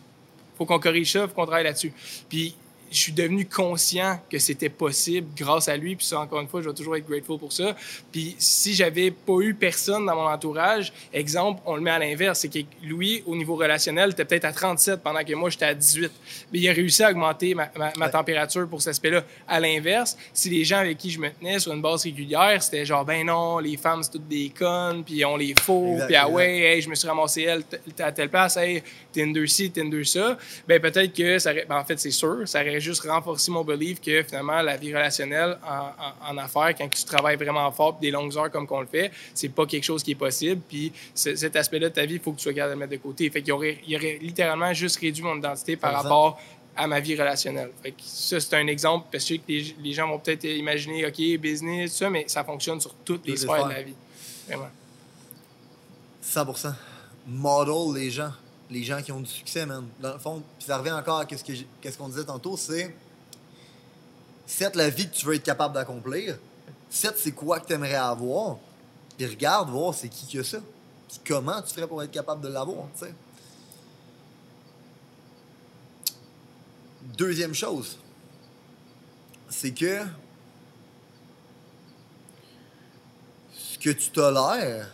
faut qu'on corrige ça, faut qu'on travaille là-dessus. Puis je suis devenu conscient que c'était possible grâce à lui. Puis ça, encore une fois, je vais toujours être grateful pour ça. Puis si j'avais pas eu personne dans mon entourage, exemple, on le met à l'inverse, c'est que Louis, au niveau relationnel, était peut-être à 37 pendant que moi, j'étais à 18. Mais il a réussi à augmenter ma, ma- ma Ouais. température pour cet aspect-là. À l'inverse, si les gens avec qui je me tenais sur une base régulière, c'était genre, ben non, les femmes, c'est toutes des connes, puis on les faut, Exact, puis ah ouais, hey, je me suis ramassé elle à telle place, hey, Tinder ci, Tinder ça, ben peut-être que ça ben, en fait c'est sûr, ça aurait juste renforcé mon belief que finalement la vie relationnelle en, en, en affaires, quand tu travailles vraiment fort puis des longues heures comme qu'on le fait, c'est pas quelque chose qui est possible. Puis ce- cet aspect-là de ta vie, il faut que tu sois capable de le mettre de côté. Fait qu'il aurait, il aurait littéralement juste réduit mon identité par rapport à ma vie relationnelle. Fait que ça, c'est un exemple, parce que les, les gens vont peut-être imaginer, OK, business, tout ça, mais ça fonctionne sur toutes les sphères de la vie. Vraiment. 100%. Model les gens. Les gens qui ont du succès, man. Dans le fond, puis ça revient encore à ce qu'on disait tantôt, c'est set la vie que tu veux être capable d'accomplir. Set c'est quoi que tu aimerais avoir. Puis regarde voir c'est qui que ça. Puis comment tu ferais pour être capable de l'avoir. Deuxième chose, c'est que ce que tu tolères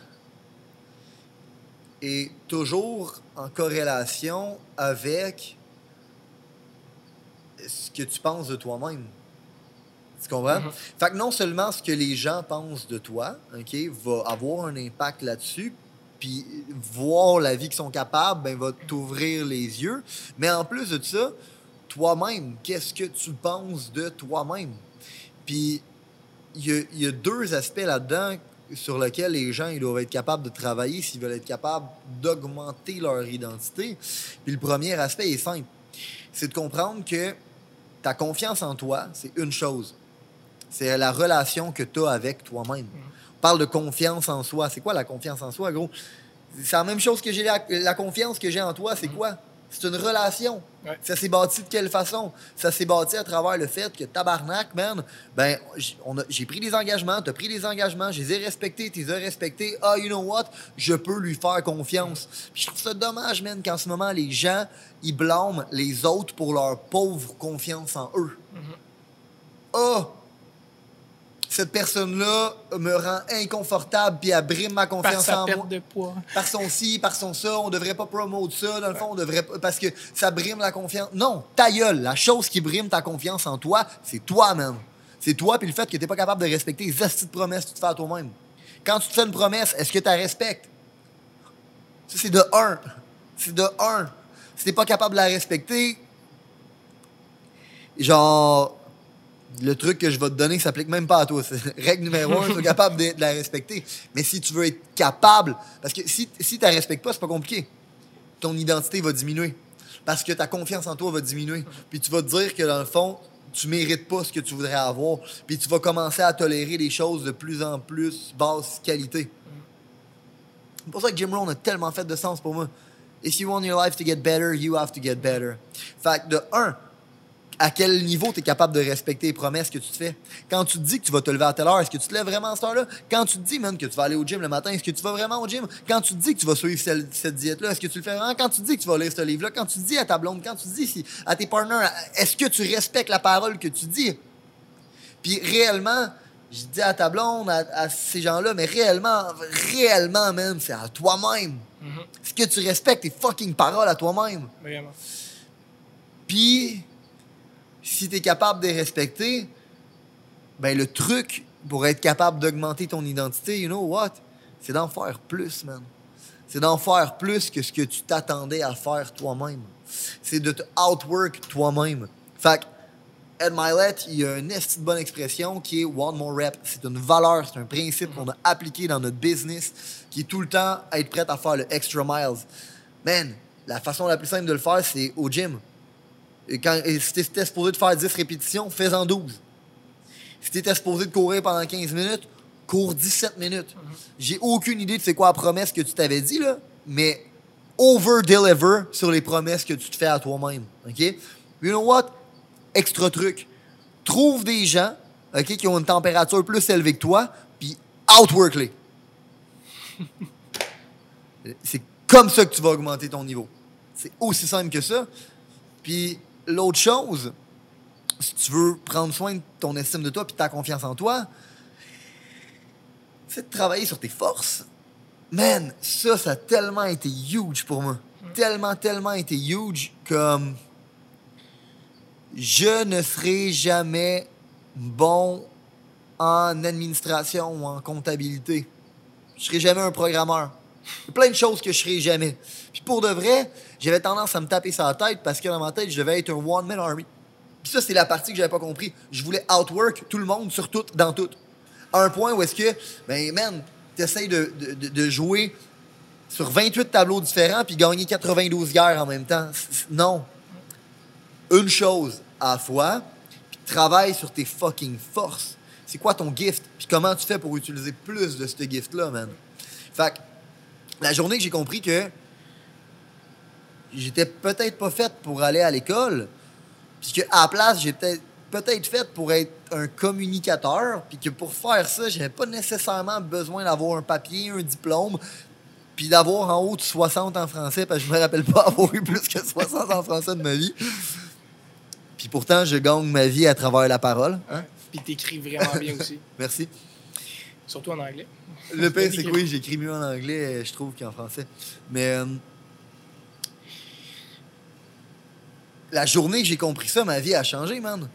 est toujours en corrélation avec ce que tu penses de toi-même. Tu comprends? Mhm. Fait que non seulement ce que les gens pensent de toi, OK, va avoir un impact là-dessus, puis voir la vie qu'ils sont capables, ben, va t'ouvrir les yeux. Mais en plus de ça, toi-même, qu'est-ce que tu penses de toi-même? Puis il y a, il y a deux aspects là-dedans sur lesquels les gens ils doivent être capables de travailler s'ils veulent être capables d'augmenter leur identité. Puis le premier aspect est simple. C'est de comprendre que ta confiance en toi, c'est une chose. C'est la relation que tu as avec toi-même. On parle de confiance en soi. C'est quoi la confiance en soi, gros? C'est la même chose que j'ai la, la confiance que j'ai en toi, c'est quoi? C'est une relation. Ouais. Ça s'est bâti de quelle façon? Ça s'est bâti à travers le fait que tabarnak, man, ben, j'ai pris des engagements, t'as pris des engagements, je les ai respectés, tu les as respectés. Ah, you know what? Je peux lui faire confiance. Puis je trouve ça dommage, man, qu'en ce moment, les gens, ils blâment les autres pour leur pauvre confiance en eux. Ah! Cette personne-là me rend inconfortable puis elle brime ma Par confiance sa en perte moi de poids. par son ci, par son ça, on devrait pas promouvoir ça, dans le fond, on devrait pas, parce que ça brime la confiance. Non, ta gueule, la chose qui brime ta confiance en toi, c'est toi-même. C'est toi, puis le fait que tu pas capable de respecter les astuces de promesses que tu te fais à toi-même. Quand tu te fais une promesse, est-ce que tu la respectes? Ça, c'est de un. C'est de un. Si t'es pas capable de la respecter, genre, le truc que je vais te donner s'applique même pas à toi. (laughs) Règle numéro un, tu es capable de, de la respecter. Mais si tu veux être capable, parce que si, si tu la respectes pas, c'est pas compliqué. Ton identité va diminuer. Parce que ta confiance en toi va diminuer. Puis tu vas te dire que dans le fond, tu mérites pas ce que tu voudrais avoir. Puis tu vas commencer à tolérer des choses de plus en plus basse qualité. C'est pour ça que Jim Rohn a tellement fait de sens pour moi. If you want your life to get better, you have to get better. Fait que de un, à quel niveau tu es capable de respecter les promesses que tu te fais. Quand tu te dis que tu vas te lever à telle heure, est-ce que tu te lèves vraiment à cette heure-là? Quand tu te dis, man, que tu vas aller au gym le matin, est-ce que tu vas vraiment au gym? Quand tu te dis que tu vas suivre celle- cette diète-là, est-ce que tu le fais vraiment? Quand tu te dis que tu vas lire ce livre-là, quand tu te dis à ta blonde, quand tu te dis si- à tes partners, est-ce que tu respectes la parole que tu dis? Puis réellement, je dis à ta blonde, à, à ces gens-là, mais réellement, réellement, man, c'est à toi-même. Mhm. Est-ce que tu respectes tes fucking paroles à toi-même? Vraiment. Puis, si tu es capable de les respecter, ben le truc pour être capable d'augmenter ton identité, you know what? C'est d'en faire plus, man. C'est d'en faire plus que ce que tu t'attendais à faire toi-même. C'est de te outwork toi-même. Fait que, Ed Milet, il y a une bonne expression qui est one more rep. C'est une valeur, c'est un principe qu'on a appliqué dans notre business qui est tout le temps être prêt à faire le extra miles. Man, la façon la plus simple de le faire, c'est au gym. Et quand, et si t'étais supposé de faire 10 répétitions, fais-en 12. Si t'étais supposé de courir pendant 15 minutes, cours 17 minutes. J'ai aucune idée de c'est quoi la promesse que tu t'avais dit, là, mais over-deliver sur les promesses que tu te fais à toi-même. OK? You know what? Extra truc. Trouve des gens OK, qui ont une température plus élevée que toi, puis outwork-les. (laughs) C'est comme ça que tu vas augmenter ton niveau. C'est aussi simple que ça. Puis l'autre chose, si tu veux prendre soin de ton estime de toi puis ta confiance en toi, c'est de travailler sur tes forces. Man, ça, ça a tellement été huge pour moi. Tellement, tellement été huge comme je ne serai jamais bon en administration ou en comptabilité. Je serai jamais un programmeur. Il y a plein de choses que je serai jamais. Puis pour de vrai, j'avais tendance à me taper sur la tête parce que dans ma tête, je devais être un one-man army. Puis ça, c'est la partie que j'avais pas compris. Je voulais outwork tout le monde sur tout, dans tout. À un point où est-ce que, ben, man, t'essayes de, de, de jouer sur 28 tableaux différents puis gagner 92 guerres en même temps. Non. Une chose à la fois, puis travaille sur tes fucking forces. C'est quoi ton gift? Puis comment tu fais pour utiliser plus de ce gift-là, man? Fait que, la journée que j'ai compris que j'étais peut-être pas faite pour aller à l'école, puis qu'à la place, j'étais peut-être faite pour être un communicateur, puis que pour faire ça, j'avais pas nécessairement besoin d'avoir un papier, un diplôme, puis d'avoir en haut de 60 en français, parce que je me rappelle pas avoir eu plus que 60 en français de ma vie. Puis pourtant, je gagne ma vie à travers la parole. Hein? Puis t'écris vraiment bien aussi. (laughs) Merci. Surtout en anglais. Le pire, c'est que oui, j'écris mieux en anglais, je trouve, qu'en français. Mais euh, la journée que j'ai compris ça, ma vie a changé, man.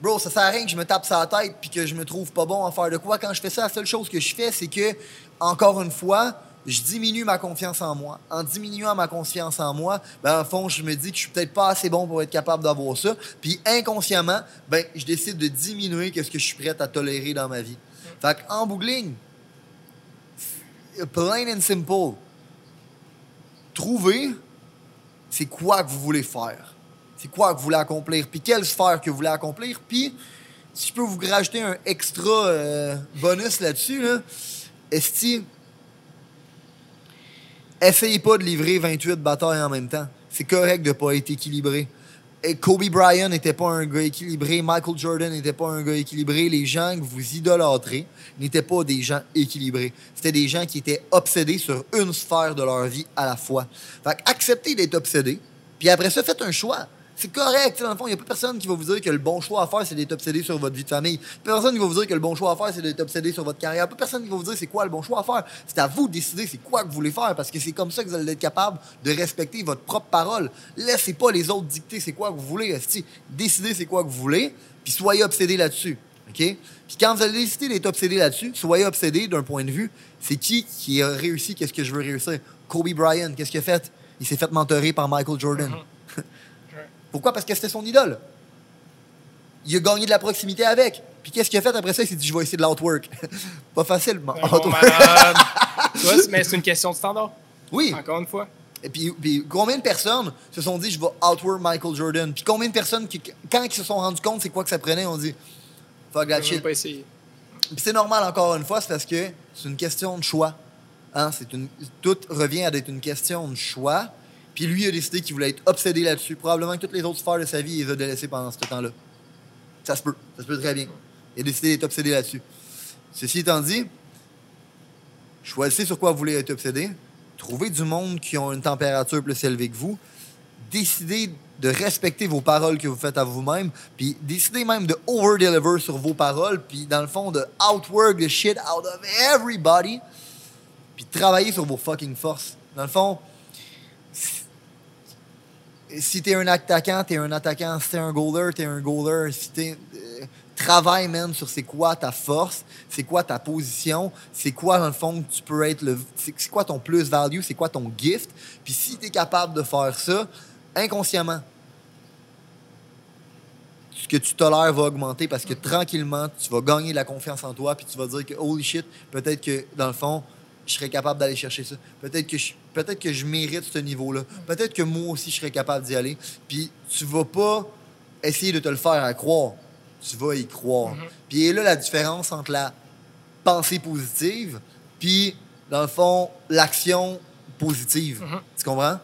Bro, ça sert à rien que je me tape sa tête puis que je me trouve pas bon à faire de quoi. Quand je fais ça, la seule chose que je fais, c'est que, encore une fois, je diminue ma confiance en moi. En diminuant ma confiance en moi, ben, en fond, je me dis que je suis peut-être pas assez bon pour être capable d'avoir ça. Puis inconsciemment, ben, je décide de diminuer ce que je suis prêt à tolérer dans ma vie. Fait en bougling, plain and simple, trouvez c'est quoi que vous voulez faire. C'est quoi que vous voulez accomplir. Puis quelle sphère que vous voulez accomplir. Puis, si je peux vous rajouter un extra euh, bonus là-dessus, là, esti, essayez pas de livrer 28 batailles en même temps. C'est correct de pas être équilibré. Kobe Bryant n'était pas un gars équilibré, Michael Jordan n'était pas un gars équilibré, les gens que vous idolâtrez n'étaient pas des gens équilibrés. C'était des gens qui étaient obsédés sur une sphère de leur vie à la fois. Fait acceptez d'être obsédé, puis après ça, faites un choix. C'est correct. Dans le fond, il n'y a pas personne qui va vous dire que le bon choix à faire, c'est d'être obsédé sur votre vie de famille. Personne qui va vous dire que le bon choix à faire, c'est d'être obsédé sur votre carrière. Pas personne qui va vous dire c'est quoi le bon choix à faire. C'est à vous de décider c'est quoi que vous voulez faire parce que c'est comme ça que vous allez être capable de respecter votre propre parole. Laissez pas les autres dicter c'est quoi que vous voulez. Décidez c'est quoi que vous voulez, puis soyez obsédé là-dessus. OK? Puis quand vous allez décider d'être obsédé là-dessus, soyez obsédé d'un point de vue, c'est qui qui a réussi, qu'est-ce que je veux réussir? Kobe Bryant, qu'est-ce qu'il a fait? Il s'est fait mentorer par Michael Jordan. Mm-hmm. Pourquoi? Parce que c'était son idole. Il a gagné de la proximité avec. Puis qu'est-ce qu'il a fait après ça? Il s'est dit, je vais essayer de l'outwork. (laughs) Pas facile, Bon (laughs) mais c'est une question de standard. Oui. Encore une fois. Et puis, puis, combien de personnes se sont dit, je vais outwork Michael Jordan? Puis combien de personnes, qui, quand ils se sont rendus compte c'est quoi que ça prenait, on dit, fuck that shit. pas essayer. Puis c'est normal, encore une fois, c'est parce que c'est une question de choix. Hein? Une, tout revient à être une question de choix. Puis lui a décidé qu'il voulait être obsédé là-dessus. Probablement que toutes les autres sphères de sa vie, il les a délaissées pendant ce temps-là. Ça se peut. Ça se peut très bien. Il a décidé d'être obsédé là-dessus. Ceci étant dit, choisissez sur quoi vous voulez être obsédé. Trouvez du monde qui ont une température plus élevée que vous. Décidez de respecter vos paroles que vous faites à vous-même. Puis décidez même de over-deliver sur vos paroles. Puis dans le fond, de outwork the shit out of everybody. Puis travailler sur vos fucking forces. Dans le fond, si t'es un attaquant, t'es un attaquant. Si t'es un goaler, t'es un goaler. Si t'es. Euh, travaille, man, sur c'est quoi ta force, c'est quoi ta position, c'est quoi, dans le fond, tu peux être le. C'est quoi ton plus-value, c'est quoi ton gift. Puis si t'es capable de faire ça, inconsciemment, ce que tu tolères va augmenter parce que tranquillement, tu vas gagner de la confiance en toi, puis tu vas dire que holy shit, peut-être que dans le fond, je serais capable d'aller chercher ça. Peut-être que je, peut-être que je mérite ce niveau-là. Peut-être que moi aussi, je serais capable d'y aller. Puis tu vas pas essayer de te le faire à croire. Tu vas y croire. Mm-hmm. Puis là la différence entre la pensée positive, puis, dans le fond, l'action positive. Mhm. Tu comprends?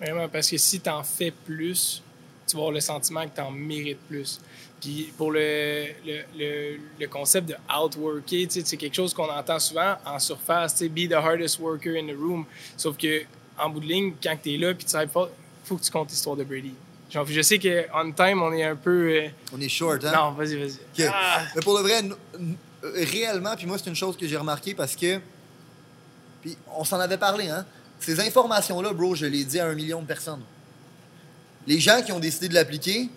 Vraiment, parce que si tu en fais plus, tu vas avoir le sentiment que tu en mérites plus. Puis pour le, le, le, le concept de outworker, c'est quelque chose qu'on entend souvent en surface, be the hardest worker in the room. Sauf que en bout de ligne, quand tu es là puis tu travailles il faut que tu comptes l'histoire de Brady. Genre, je sais qu'en time, on est un peu. euh, On est short, hein? Non, vas-y, vas-y. Ah, Mais pour le vrai, réellement, puis moi, c'est une chose que j'ai remarqué parce que. Puis on s'en avait parlé, hein? Ces informations-là, bro, je l'ai dit à un million de personnes. Les gens qui ont décidé de l'appliquer,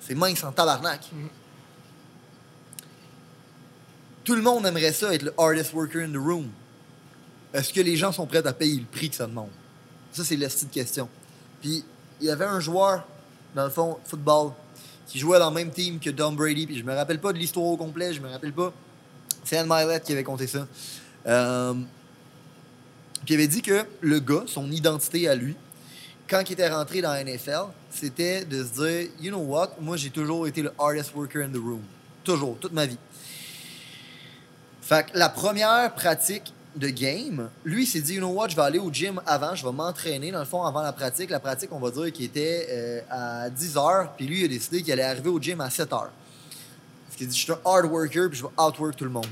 c'est mince en tabarnak. Mhm. Tout le monde aimerait ça, être le hardest worker in the room. Est-ce que les gens sont prêts à payer le prix que ça demande? Ça, c'est la petite question. Puis, il y avait un joueur, dans le fond, football, qui jouait dans le même team que Tom Brady. Puis, je me rappelle pas de l'histoire au complet, je me rappelle pas. C'est Anne Milet qui avait compté ça. Euh, puis, il avait dit que le gars, son identité à lui, quand il était rentré dans la NFL, c'était de se dire, you know what, moi, j'ai toujours été le hardest worker in the room. Toujours, toute ma vie. Fait que la première pratique de game, lui, s'est dit, you know what, je vais aller au gym avant, je vais m'entraîner, dans le fond, avant la pratique. La pratique, on va dire qu'il était euh, à 10 heures, puis lui, il a décidé qu'il allait arriver au gym à 7 heures. Parce qu'il dit, je suis un hard worker, puis je vais outwork tout le monde.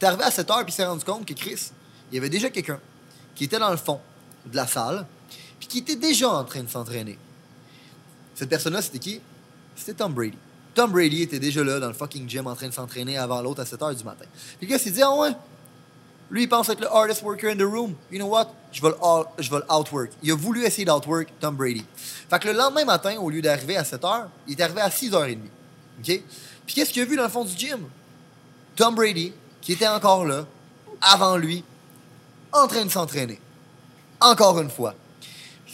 Est arrivé à 7 heures, puis il s'est rendu compte que Chris, il y avait déjà quelqu'un qui était dans le fond de la salle, puis qui était déjà en train de s'entraîner. Cette personne-là, c'était qui? C'était Tom Brady. Tom Brady était déjà là dans le fucking gym en train de s'entraîner avant l'autre à 7 h du matin. Puis le gars s'est dit, ah ouais, lui il pense être le hardest worker in the room. You know what? Je vais le. Il a voulu essayer d'outwork Tom Brady. Fait que le lendemain matin, au lieu d'arriver à 7 h, il est arrivé à 6 h 30. OK? Puis qu'est-ce qu'il a vu dans le fond du gym? Tom Brady, qui était encore là, avant lui, en train de s'entraîner. Encore une fois.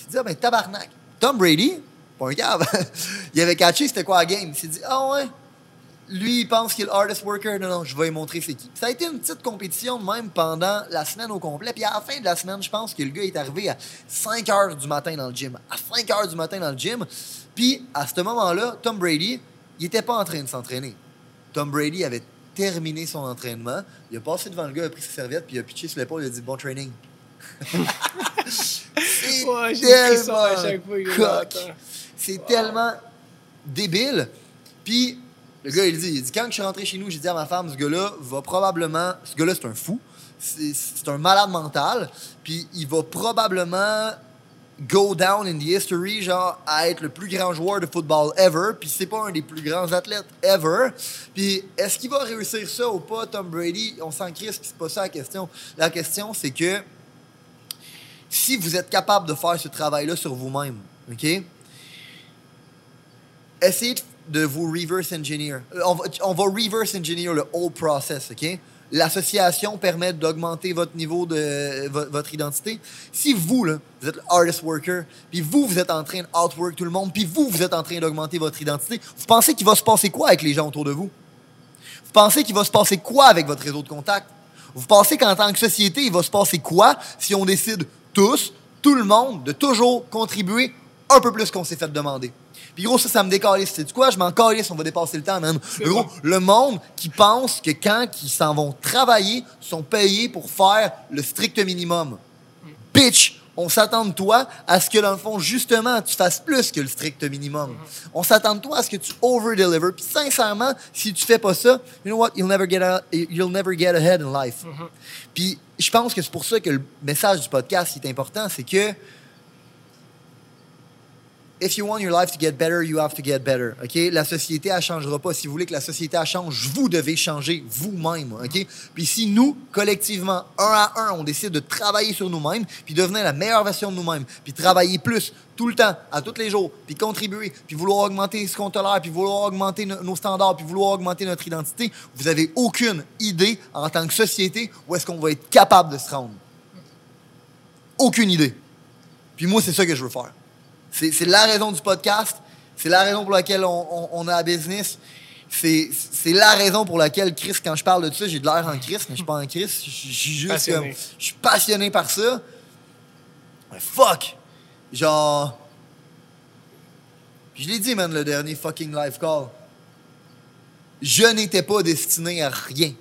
S'est dit, ah ben tabarnak. Tom Brady, pas un cave, (laughs) il avait catché c'était quoi la game? Il s'est dit, ah ouais, lui il pense qu'il est le hardest worker. Non, non, je vais lui montrer c'est qui. Ça a été une petite compétition même pendant la semaine au complet. Puis à la fin de la semaine, je pense que le gars est arrivé à 5 heures du matin dans le gym. À 5 heures du matin dans le gym. Puis à ce moment-là, Tom Brady, il était pas en train de s'entraîner. Tom Brady avait terminé son entraînement. Il a passé devant le gars, il a pris ses serviettes, puis il a pitché sur l'épaule, il a dit bon training. (laughs) C'est Ouais, tellement. C'est tellement débile. Puis le gars, il dit, il dit quand je suis rentré chez nous, j'ai dit à ma femme, ce gars-là va probablement, ce gars-là, c'est un fou, c'est un malade mental, puis il va probablement go down in the history, genre à être le plus grand joueur de football ever, puis c'est pas un des plus grands athlètes ever. Puis est-ce qu'il va réussir ça ou pas, Tom Brady? On s'en crisse, c'est pas ça la question. La question, c'est que si vous êtes capable de faire ce travail-là sur vous-même, ok? Essayez de- vous reverse engineer. Euh, On va, reverse engineer le whole process, OK? L'association permet d'augmenter votre niveau de vo- votre identité. Si vous, vous êtes hardest worker, puis vous, vous êtes en train de outwork tout le monde, puis vous, vous êtes en train d'augmenter votre identité, vous pensez qu'il va se passer quoi avec les gens autour de vous? Vous pensez qu'il va se passer quoi avec votre réseau de contacts? Vous pensez qu'en tant que société, il va se passer quoi si on décide tous, tout le monde, de toujours contribuer un peu plus qu'on s'est fait demander? Puis gros, ça, ça me décalisse. C'est quoi? Je m'en calisse, on va dépasser le temps, man. Gros, bon. le monde qui pense que quand ils s'en vont travailler, sont payés pour faire le strict minimum. Bitch, on s'attend de toi à ce que, dans le fond, justement, tu fasses plus que le strict minimum. On s'attend de toi à ce que tu over-deliver. Puis sincèrement, si tu fais pas ça, you know what? You'll never get, a- you'll never get ahead in life. Puis je pense que c'est pour ça que le message du podcast est important, c'est que If you want your life to get better, you have to get? La société, elle changera pas. Si vous voulez que la société, change, vous devez changer vous-même. Puis si nous, collectivement, un à un, on décide de travailler sur nous-mêmes, puis devenir la meilleure version de nous-mêmes, puis travailler plus, tout le temps, à tous les jours, puis contribuer, puis vouloir augmenter ce qu'on tolère, puis vouloir augmenter no- nos standards, puis vouloir augmenter notre identité, vous avez aucune idée, en tant que société, où est-ce qu'on va être capable de se rendre. Aucune idée. Puis moi, c'est ça que je veux faire. C'est la raison du podcast. C'est la raison pour laquelle on, on- on a la business. C'est la raison pour laquelle Chris, quand je parle de ça, j'ai de l'air en Chris, mais je suis pas en Chris. Je suis juste Passionné. comme. Je suis passionné par ça. Mais fuck! Genre. Je l'ai dit, man, le dernier fucking live call. je n'étais pas destiné à rien.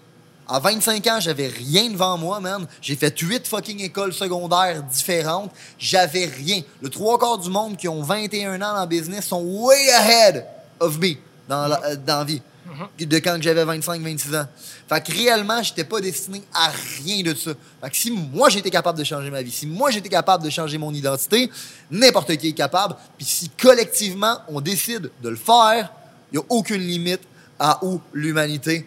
À 25 ans, j'avais rien devant moi, man. J'ai fait huit fucking écoles secondaires différentes. J'avais rien. Le trois quarts du monde qui ont 21 ans dans le business sont way ahead of me dans la, euh, dans la vie. De quand j'avais 25-26 ans. Fait que réellement, j'étais pas destiné à rien de ça. Fait que si moi j'étais capable de changer ma vie, si moi j'étais capable de changer mon identité, n'importe qui est capable. Puis si collectivement on décide de le faire, il n'y a aucune limite à où l'humanité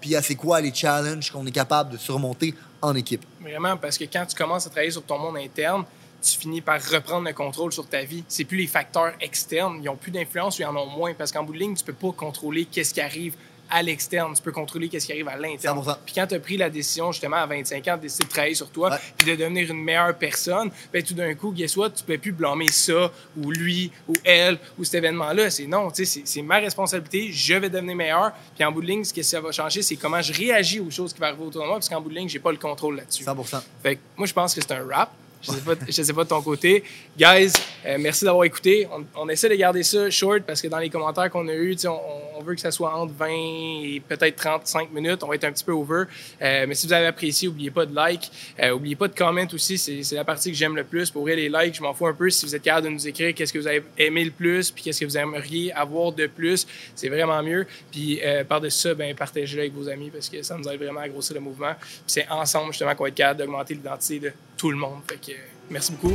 puis à c'est quoi les challenges qu'on est capable de surmonter en équipe? Vraiment, parce que quand tu commences à travailler sur ton monde interne, tu finis par reprendre le contrôle sur ta vie. C'est plus les facteurs externes, ils ont plus d'influence ils en ont moins, parce qu'en bout de ligne, tu peux pas contrôler qu'est-ce qui arrive à l'externe, tu peux contrôler qu'est-ce qui arrive à l'interne. 100%. Puis quand tu as pris la décision justement à 25 ans de décider de travailler sur toi, puis de devenir une meilleure personne, ben tout d'un coup, guess what, tu peux plus blâmer ça ou lui ou elle ou cet événement-là. C'est non, tu sais, c'est- c'est ma responsabilité, je vais devenir meilleur. Puis en bout de ligne, ce que ça va changer, c'est comment je réagis aux choses qui vont arriver autour de moi, parce qu'en bout de ligne, j'ai pas le contrôle là-dessus. 100%. Fait que moi, je pense que c'est un rap. Je je sais pas de ton côté. Guys, euh, merci d'avoir écouté. On, essaie de garder ça short parce que dans les commentaires qu'on a eus, on, veut que ça soit entre 20 et peut-être 35 minutes. On va être un petit peu over. Euh, mais si vous avez apprécié, n'oubliez pas de like. Euh, oubliez pas de comment aussi. C'est la partie que j'aime le plus. Pour les likes, je m'en fous un peu. Si vous êtes capable de nous écrire qu'est-ce que vous avez aimé le plus puis qu'est-ce que vous aimeriez avoir de plus, c'est vraiment mieux. Puis euh, par-dessus ça, ben, partagez-le avec vos amis parce que ça nous aide vraiment à grossir le mouvement. C'est ensemble justement qu'on va être capable d'augmenter l'identité de tout le monde. Euh, merci beaucoup.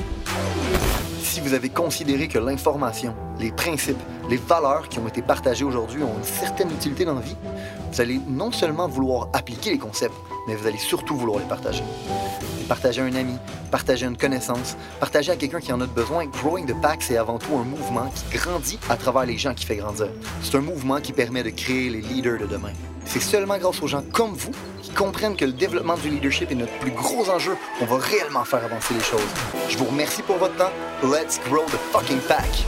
Si vous avez considéré que l'information, les principes, les valeurs qui ont été partagées aujourd'hui ont une certaine utilité dans la vie, vous allez non seulement vouloir appliquer les concepts, mais vous allez surtout vouloir les partager. Partager à un ami, partager une connaissance, partager à quelqu'un qui en a besoin. Growing the Pack, c'est avant tout un mouvement qui grandit à travers les gens qui fait grandir. C'est un mouvement qui permet de créer les leaders de demain. C'est seulement grâce aux gens comme vous qui comprennent que le développement du leadership est notre plus gros enjeu qu'on va réellement faire avancer les choses. Je vous remercie pour votre temps. Let's grow the fucking pack!